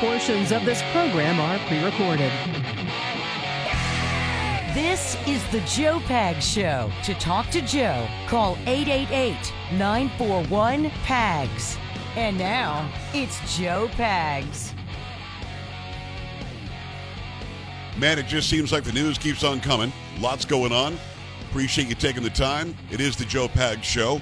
Portions of this program are pre recorded. This is the Joe Pag Show. To talk to Joe, call 888 941 PAGS. And now, it's Joe Pags. Man, it just seems like the news keeps on coming. Lots going on. Appreciate you taking the time. It is the Joe Pag Show.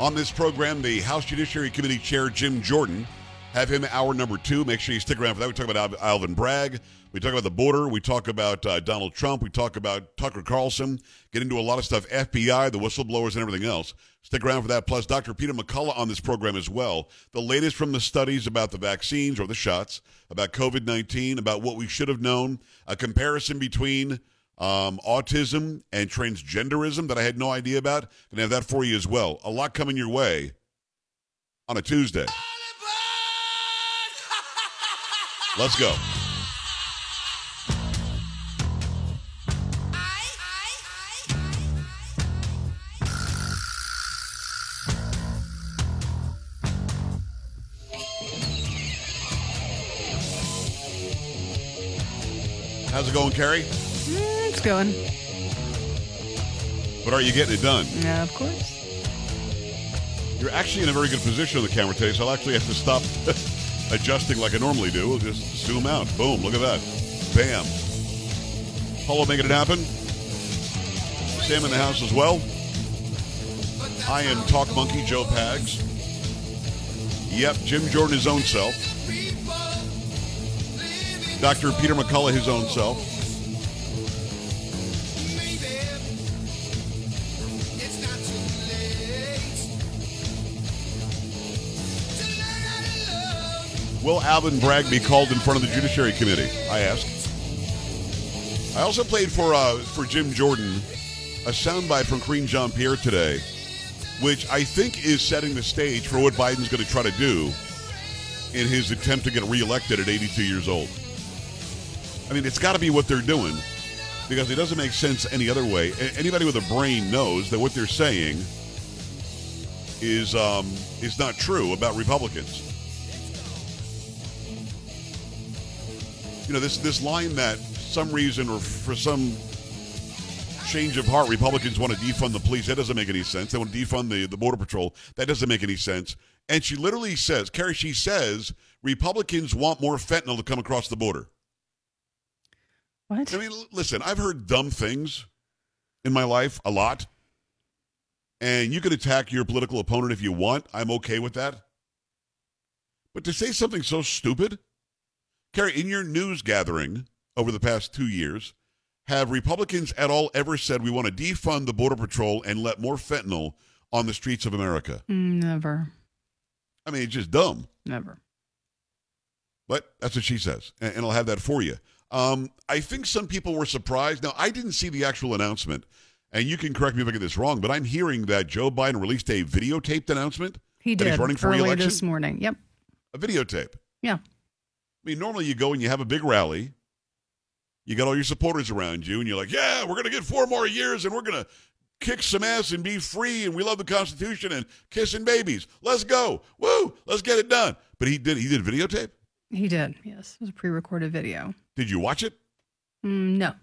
On this program, the House Judiciary Committee Chair Jim Jordan have him hour number two. Make sure you stick around for that. We talk about Alvin Bragg. We talk about the border. We talk about uh, Donald Trump. We talk about Tucker Carlson. Get into a lot of stuff, FBI, the whistleblowers, and everything else. Stick around for that. Plus, Dr. Peter McCullough on this program as well. The latest from the studies about the vaccines or the shots, about COVID 19, about what we should have known, a comparison between um, autism and transgenderism that I had no idea about. Gonna have that for you as well. A lot coming your way on a Tuesday. Let's go. How's it going, Carrie? Mm, it's going. But are you getting it done? Yeah, of course. You're actually in a very good position on the camera today, so I'll actually have to stop adjusting like I normally do. We'll just zoom out. Boom, look at that. Bam. Paulo making it happen. Sam in the house as well. I am Talk Monkey Joe Pags. Yep, Jim Jordan his own self. Dr. Peter McCullough his own self. Will Alvin Bragg be called in front of the Judiciary Committee? I asked. I also played for uh, for Jim Jordan a soundbite from Karine Jean Pierre today, which I think is setting the stage for what Biden's going to try to do in his attempt to get reelected at 82 years old. I mean, it's got to be what they're doing because it doesn't make sense any other way. Anybody with a brain knows that what they're saying is um, is not true about Republicans. You know, this this line that some reason or for some change of heart, Republicans want to defund the police. That doesn't make any sense. They want to defund the, the Border Patrol. That doesn't make any sense. And she literally says, Carrie, she says, Republicans want more fentanyl to come across the border. What? I mean, listen, I've heard dumb things in my life a lot. And you can attack your political opponent if you want. I'm okay with that. But to say something so stupid, Carrie, in your news gathering over the past two years, have Republicans at all ever said we want to defund the Border Patrol and let more fentanyl on the streets of America? Never. I mean, it's just dumb. Never. But that's what she says, and, I'll have that for you. Um, I think some people were surprised. Now, I didn't see the actual announcement, and you can correct me if I get this wrong, but I'm hearing that Joe Biden released a videotaped announcement. He that did he's running for early re-election? this morning. Yep. A videotape. Yeah. I mean, normally you go and you have a big rally. You got all your supporters around you, and you're like, "Yeah, we're going to get four more years, and we're going to kick some ass and be free, and we love the Constitution and kissing babies. Let's go, woo! Let's get it done." But he did. He did videotape. He did. Yes. It was a pre-recorded video. Did you watch it? Mm, no.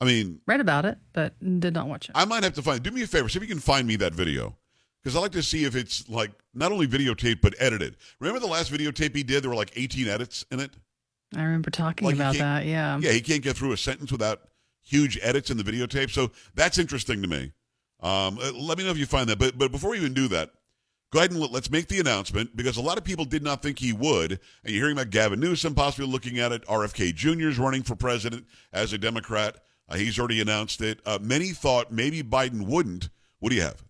I mean, Read about it, but did not watch it. I might have to find. Do me a favor, see if you can find me that video, because I like to see if it's like not only videotaped but edited. Remember the last videotape he did? There were like 18 edits in it. I remember talking Like, about that. Yeah. Yeah, he can't get through a sentence without huge edits in the videotape. So that's interesting to me. Um, uh, let me know if you find that. But but before we even do that, go ahead and let, let's make the announcement because a lot of people did not think he would. And you're hearing about Gavin Newsom possibly looking at it. RFK Jr. is running for president as a Democrat. Uh, he's already announced it. Uh, many thought maybe Biden wouldn't. What do you have?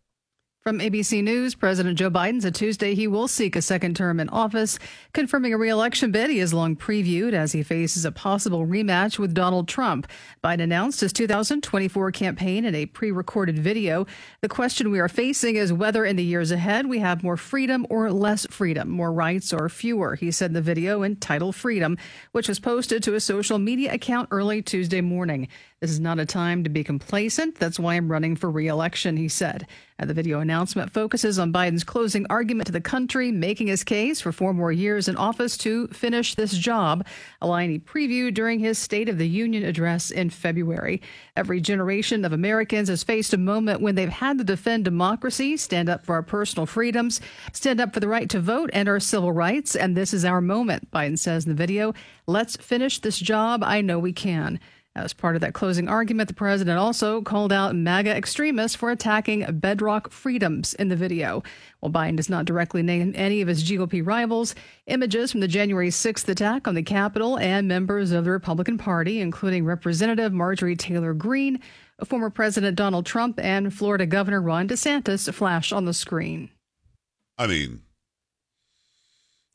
From ABC News, President Joe Biden said Tuesday he will seek a second term in office, confirming a reelection bid he has long previewed as he faces a possible rematch with Donald Trump. Biden announced his 2024 campaign in a pre recorded video. The question we are facing is whether in the years ahead we have more freedom or less freedom, more rights or fewer, he said in the video entitled Freedom, which was posted to a social media account early Tuesday morning. This is not a time to be complacent. That's why I'm running for reelection, he said. And the video announcement focuses on Biden's closing argument to the country, making his case for four more years in office to finish this job, a line he previewed during his State of the Union address in February. Every generation of Americans has faced a moment when they've had to defend democracy, stand up for our personal freedoms, stand up for the right to vote and our civil rights. And this is our moment, Biden says in the video. Let's finish this job. I know we can. As part of that closing argument, the president also called out MAGA extremists for attacking bedrock freedoms in the video. While Biden does not directly name any of his GOP rivals, images from the January 6th attack on the Capitol and members of the Republican Party, including Representative Marjorie Taylor Greene, former President Donald Trump, and Florida Governor Ron DeSantis, flash on the screen. I mean,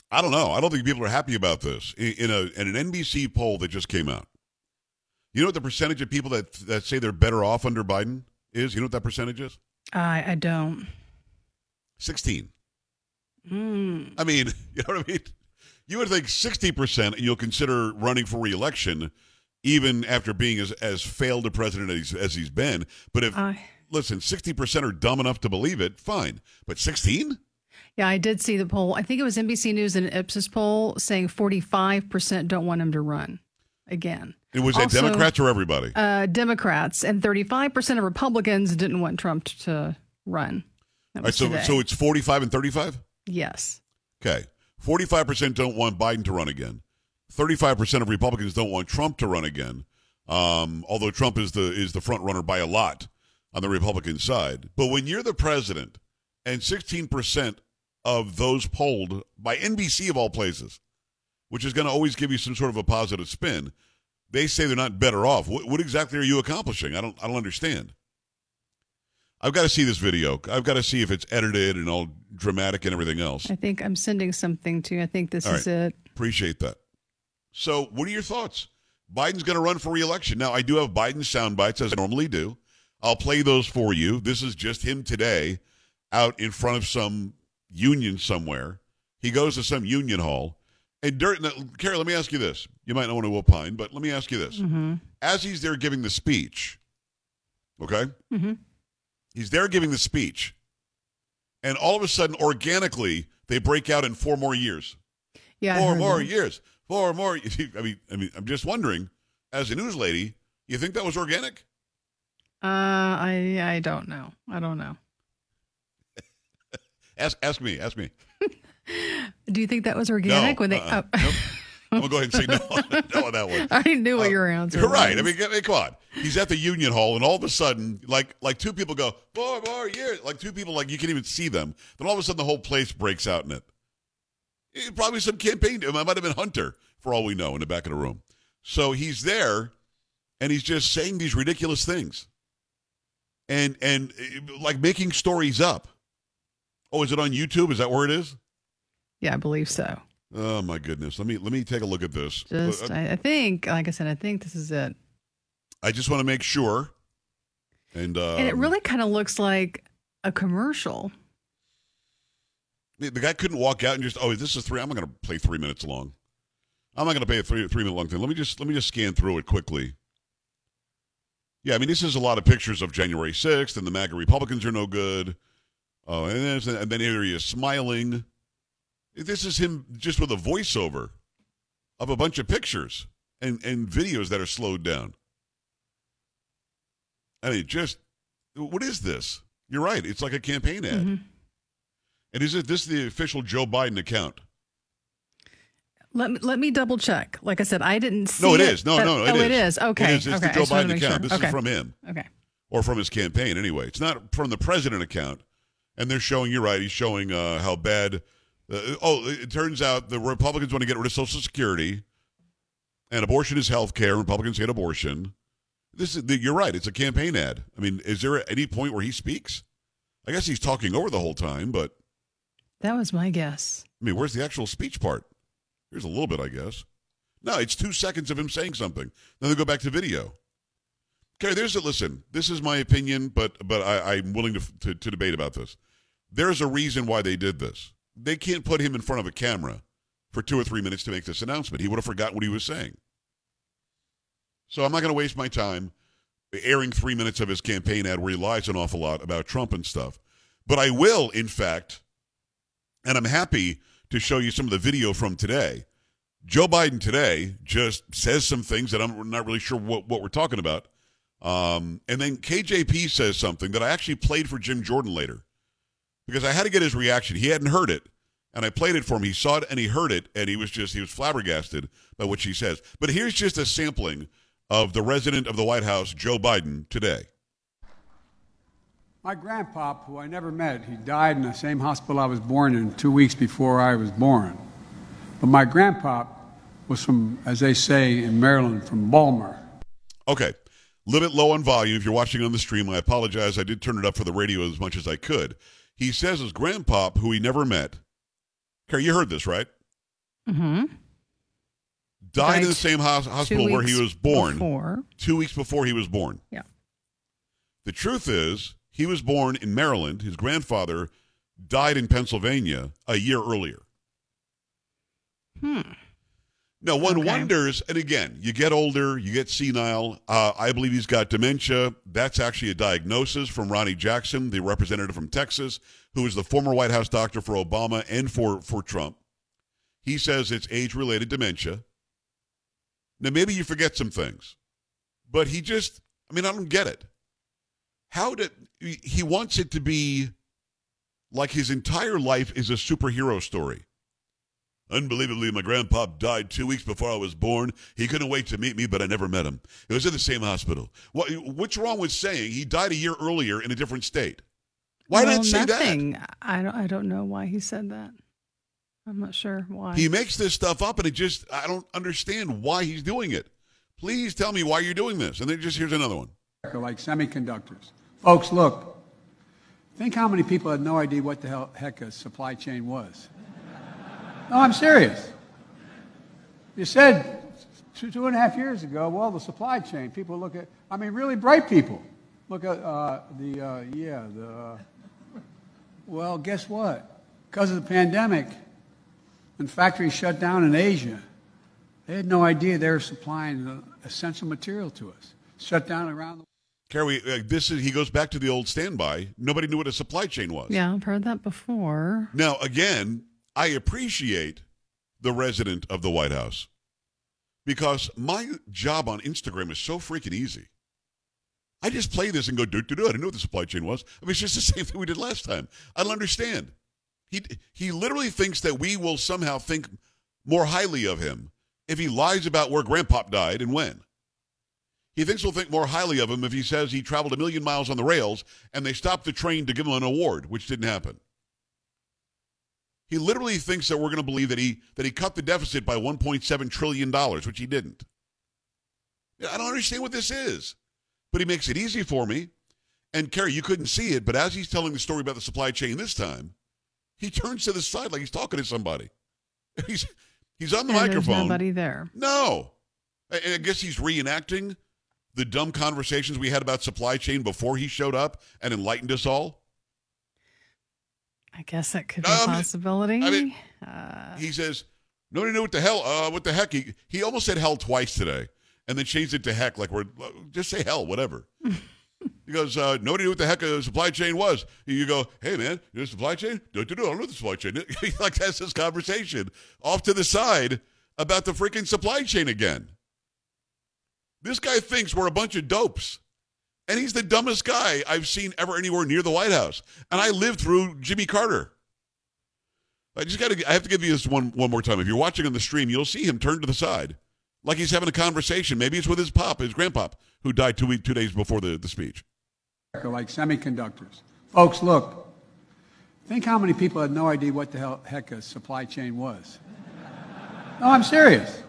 I don't know. I don't think people are happy about this. In, a in an NBC poll that just came out, you know what the percentage of people that that say they're better off under Biden is? You know what that percentage is? I I don't. Sixteen. Mm. I mean, you know what I mean? You would think sixty percent, and you'll consider running for reelection, even after being as as failed a president as, as he's been. But if I, listen, sixty percent are dumb enough to believe it, fine. But sixteen? yeah, I did see the poll. I think it was NBC News and an Ipsos poll saying 45% don't want him to run again. It was Also- Democrats or everybody? Uh, Democrats and 35% of Republicans didn't want Trump to run. All right, so today. so it's forty five and thirty five. yes. Okay. 45% don't want Biden to run again. 35% of Republicans don't want Trump to run again. Um, although Trump is the is the front runner by a lot on the Republican side. But when you're the president and 16% of those polled by NBC of all places, which is going to always give you some sort of a positive spin, they say they're not better off. What, what exactly are you accomplishing? I don't I don't understand. I've got to see this video. I've got to see if it's edited and all dramatic and everything else. I think I'm sending something to you. I think this All is it. Appreciate that. So, what are your thoughts? Biden's going to run for reelection. Now, I do have Biden sound bites as I normally do. I'll play those for you. This is just him today out in front of some union somewhere. He goes to some union hall. And during, now, Carrie, let me ask you this. You might not want to opine, but let me ask you this. Mm-hmm. As he's there giving the speech, okay? Mm-hmm. He's there giving the speech. And all of a sudden, organically, they break out in four more years Yeah. Four more that. years. Four more. I mean, I mean, I'm just wondering, as a news lady, you think that was organic? Uh, I I don't know. I don't know. Ask, ask me. Ask me. Do you think that was organic no. when they? uh-uh. Oh. Nope. I'm gonna go ahead and say no. no on that one. I knew what Uh, your answer. You're right. I mean, I mean, come on. He's at the union hall, and all of a sudden, like, like two people go four more years. Like two people, like you can't even see them. Then all of a sudden, the whole place breaks out in it. Eh, Probably some campaign. It might have been Hunter, for all we know, in the back of the room. So he's there, and he's just saying these ridiculous things, and and eh, like making stories up. Oh, is it on YouTube? Is that where it is? Yeah, I believe so. Oh my goodness. Let me let me take a look at this. Just, Uh, I, I think, like I said, I think this is it. I just want to make sure. And uh, and it really kind of looks like a commercial. the the guy couldn't walk out and just oh this is three. I'm not going to play three minutes long. I'm not going to play a three three minute long thing. Let me just let me just scan through it quickly. Yeah, I mean this is a lot of pictures of January 6th, and the MAGA Republicans are no good. Oh, and then, and then here he is smiling. This is him just with a voiceover of a bunch of pictures and and videos that are slowed down. I mean, just what is this? You're right. It's like a campaign ad. Mhm. And is it this the official Joe Biden account? Let me let me double check. Like I said, I didn't see. No, it is. No, but- no, it oh, is. it is. Okay. It is. It's okay. the Joe Biden account. sure. This okay. is from him Okay. or from his campaign anyway. It's not from the president account. And they're showing, you're right, he's showing uh, how bad. Uh, oh, it turns out the Republicans want to get rid of Social Security and abortion is health care. Republicans hate abortion. This is, you're right. It's a campaign ad. I mean, is there any point where he speaks? I guess he's talking over the whole time, but That was my guess. I mean, where's the actual speech part? Here's a little bit, I guess. No, it's two seconds of him saying something. Then they go back to video. Okay, there's a listen. This is my opinion, but but I, I'm willing to, to to debate about this. There's a reason why they did this. They can't put him in front of a camera for two or three minutes to make this announcement. He would have forgotten what he was saying. So I'm not going to waste my time. airing three minutes of his campaign ad where he lies an awful lot about Trump and stuff. But I will, in fact, and I'm happy to show you some of the video from today. Joe Biden today just says some things that I'm not really sure what, what we're talking about. Um, and then KJP says something that I actually played for Jim Jordan later because I had to get his reaction. He hadn't heard it, and I played it for him. He saw it and he heard it, and he was just he was flabbergasted by what she says. But here's just a sampling of the resident of the White House, Joe Biden, today. My grandpa, who I never met, he died in the same hospital I was born in two weeks before I was born. But my grandpa was from, as they say in Maryland, from Balmer. Okay. A little bit low on volume. If you're watching on the stream, I apologize. I did turn it up for the radio as much as I could. He says his grandpa, who he never met, Carrie, you heard this, right? Mm-hmm. Died in the same hos- hospital where he was born. Before. Two weeks before he was born. Yeah. The truth is, he was born in Maryland. His grandfather died in Pennsylvania a year earlier. Hmm. Now, one Okay. wonders, and again, you get older, you get senile. Uh, I believe he's got dementia. That's actually a diagnosis from Ronny Jackson, the representative from Texas, who is the former White House doctor for Obama and for, for Trump. He says it's age related dementia. Now, maybe you forget some things, but he just, I mean, I don't get it. How did he wants it to be like his entire life is a superhero story? Unbelievably, my grandpa died two weeks before I was born. He couldn't wait to meet me, but I never met him. It was in the same hospital. What, what's wrong with saying he died a year earlier in a different state? Why well, not say nothing. I don't. I don't know why he said that. I'm not sure why. He makes this stuff up, and it just, I don't understand why he's doing it. Please tell me why you're doing this. And then just here's another one. like semiconductors. Folks, look. Think how many people had no idea what the hell, heck a supply chain was. No, I'm serious. You said two, two and a half years ago, well, the supply chain. People look at, I mean, really bright people. Look at uh, the, uh, yeah, the, uh, well, guess what? Because of the pandemic, when factories shut down in Asia, they had no idea they were supplying uh, essential material to us. Shut down around the Carrie, uh, this is, he goes back to the old standby. Nobody knew what a supply chain was. yeah, I've heard that before. Now, again, I appreciate the resident of the White House because my job on Instagram is so freaking easy. I just play this and go, do, do, do. I didn't know what the supply chain was. I mean, it's just the same thing we did last time. I don't understand. He, he literally thinks that we will somehow think more highly of him if he lies about where Grandpa died and when. He thinks we'll think more highly of him if he says he traveled a million miles on the rails and they stopped the train to give him an award, which didn't happen. He literally thinks that we're going to believe that he that he cut the deficit by 1.7 trillion dollars, which he didn't. I don't understand what this is, but he makes it easy for me. And Carrie, you couldn't see it, but as he's telling the story about the supply chain this time, he turns to the side like he's talking to somebody. He's he's on the and microphone. There's nobody there. No. I, I guess he's reenacting the dumb conversations we had about supply chain before he showed up and enlightened us all. I guess that could be a possibility. I mean, uh, He says, nobody knew what the hell, uh, what the heck. He, he almost said hell twice today and then changed it to heck, like we're, just say hell, whatever. he goes, uh, nobody knew what the heck a supply chain was. You go, hey, man, you know supply chain? Do, do, do, I don't know the supply chain. he like has this conversation off to the side about the freaking supply chain again. This guy thinks we're a bunch of dopes. And he's the dumbest guy I've seen ever anywhere near the White House. And I lived through Jimmy Carter. I just got to. I have to give you this one one more time. If you're watching on the stream, you'll see him turn to the side, like he's having a conversation. Maybe it's with his pop, his grandpop, who died two two days before the, the speech. like semiconductors. Folks, look. Think how many people had no idea what the hell, heck a supply chain was. No, I'm serious.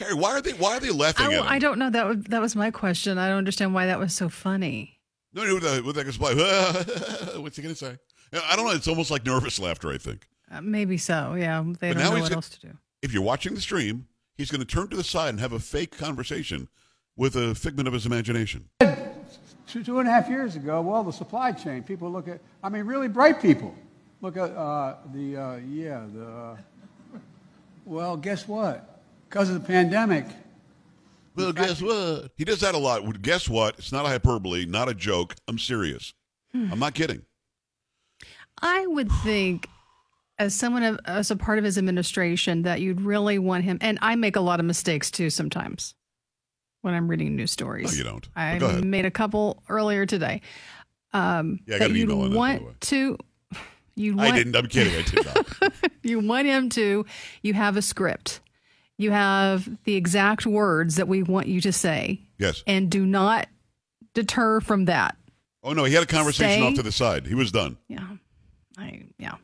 You Carrie, why are they why are they laughing I, at him? I don't know. That was, that was my question. I don't understand why that was so funny. No, no, with that, with that supply. What's he going to say? I don't know. It's almost like nervous laughter. I think. Uh, maybe so. Yeah, they But don't now know he's what a- else to do. If you're watching the stream, he's going to turn to the side and have a fake conversation with a figment of his imagination. two, two and a half years ago, well, the supply chain. People look at, I mean, really bright people. Look at uh, the, uh, yeah, the, uh, well, guess what? Because of the pandemic, Well, guess what? He does that a lot. Guess what? It's not a hyperbole, not a joke. I'm serious. I'm not kidding. I would think, as someone of, as a part of his administration, that you'd really want him. And I make a lot of mistakes too sometimes when I'm reading news stories. No, you don't. I made a couple earlier today. Um, Yeah, I got that an email on that, by the way. want to. You I want didn't. I'm kidding. I did not. you want him to. You have a script. You have the exact words that we want you to say, yes. and do not deter from that. Oh no, he had a conversation Stay. off to the side. He was done. Yeah, I yeah.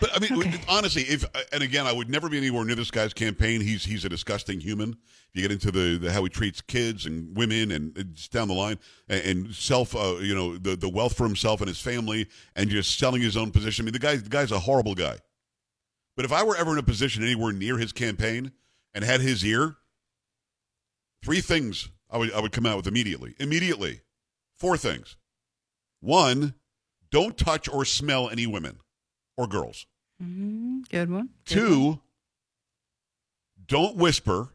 But I mean, Okay. honestly, if and again, I would never be anywhere near this guy's campaign. He's he's a disgusting human. If you get into the, the how he treats kids and women and it's down the line and, and self, uh, you know, the the wealth for himself and his family and just selling his own position. I mean, the guy the guy's a horrible guy. But if I were ever in a position anywhere near his campaign and had his ear, three things I would I would come out with immediately. Immediately, four things. One, don't touch or smell any women or girls. Mhm. Good one. Good one. Two, don't whisper.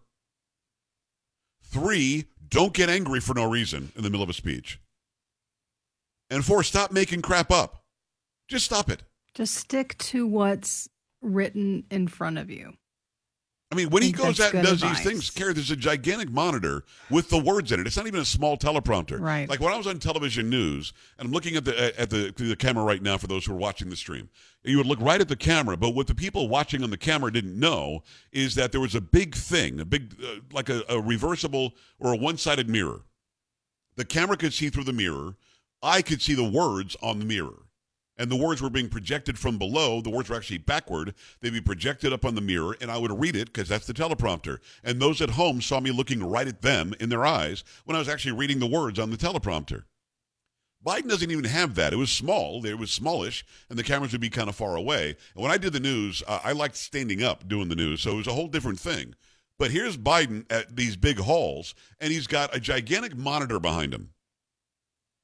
Three, don't get angry for no reason in the middle of a speech. And four, stop making crap up. Just stop it. Just stick to what's written in front of you. I mean, when he goes out and does advice. these things, Carrie, there's a gigantic monitor with the words in it. It's not even a small teleprompter. Right. Like when I was on television news, and I'm looking at the at the through the camera right now for those who are watching the stream. You would look right at the camera, but what the people watching on the camera didn't know is that there was a big thing, a big uh, like a, a reversible or a one-sided mirror. The camera could see through the mirror. I could see the words on the mirror. And the words were being projected from below. The words were actually backward. They'd be projected up on the mirror, and I would read it because that's the teleprompter. And those at home saw me looking right at them in their eyes when I was actually reading the words on the teleprompter. Biden doesn't even have that. It was small. It was smallish, and the cameras would be kind of far away. And when I did the news, uh, I liked standing up doing the news, so it was a whole different thing. But here's Biden at these big halls, and he's got a gigantic monitor behind him.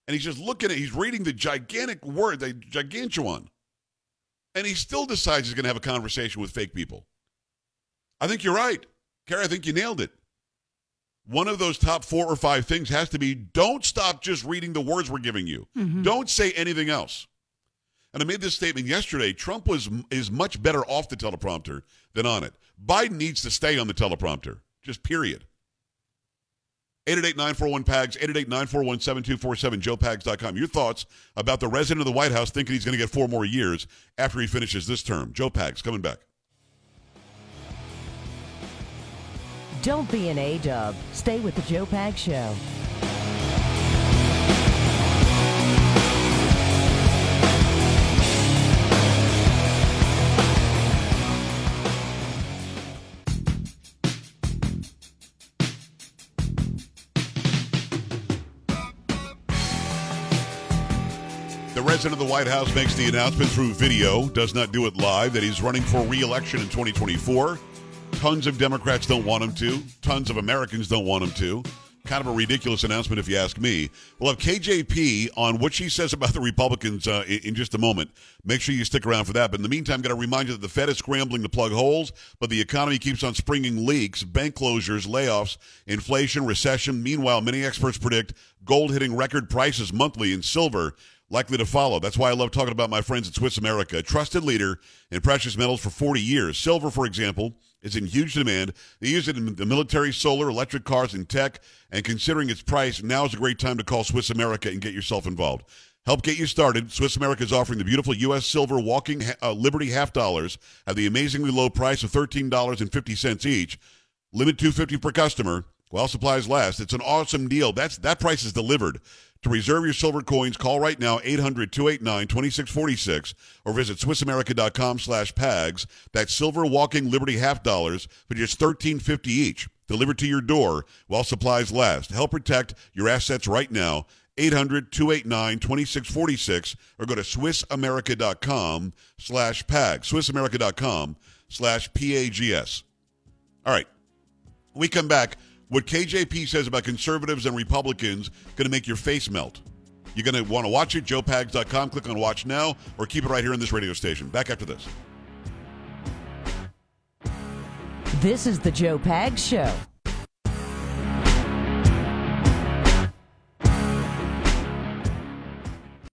And he's just looking at, he's reading the gigantic word, the gigantuan. And he still decides he's going to have a conversation with fake people. I think you're right. Carrie, I think you nailed it. One of those top four or five things has to be don't stop just reading the words we're giving you. Mm-hmm. Don't say anything else. And I made this statement yesterday. Trump was is much better off the teleprompter than on it. Biden needs to stay on the teleprompter. Just period. 888-941-PAGS, 888-941-7247, joepags.com. Your thoughts about the resident of the White House thinking he's going to get four more years after he finishes this term. Joe Pags coming back. Don't be an A dub. Stay with the Joe Pags Show. The resident of the White House makes the announcement through video, does not do it live, that he's running for re-election in 2024. Tons of Democrats don't want him to. Tons of Americans don't want him to. Kind of a ridiculous announcement, if you ask me. We'll have KJP on what she says about the Republicans uh, in, in just a moment. Make sure you stick around for that. But in the meantime, got to remind you that the Fed is scrambling to plug holes, but the economy keeps on springing leaks, bank closures, layoffs, inflation, recession. Meanwhile, many experts predict gold hitting record prices monthly and silver likely to follow. That's why I love talking about my friends at Swiss America, a trusted leader in precious metals for 40 years. Silver, for example, is in huge demand. They use it in the military, solar, electric cars, and tech. And considering its price, now is a great time to call Swiss America and get yourself involved. Help get you started. Swiss America is offering the beautiful U.S. silver walking uh, Liberty half dollars at the amazingly low price of $13.50 each. Limit 250 per customer while supplies last. It's an awesome deal. That's that price is delivered. To reserve your silver coins, call right now 800-289-2646 or visit swissamerica.com slash pags. That's silver walking liberty half dollars for just $13.50 each. Delivered to your door while supplies last. Help protect your assets right now. 800-289-2646 or go to swissamerica.com slash pags. swissamerica.com slash P-A-G-S. All right. When we come back, what KJP says about conservatives and Republicans going to make your face melt. You're going to want to watch it, joepags.com. Click on watch now or keep it right here on this radio station. Back after this. This is the Joe Pag Show.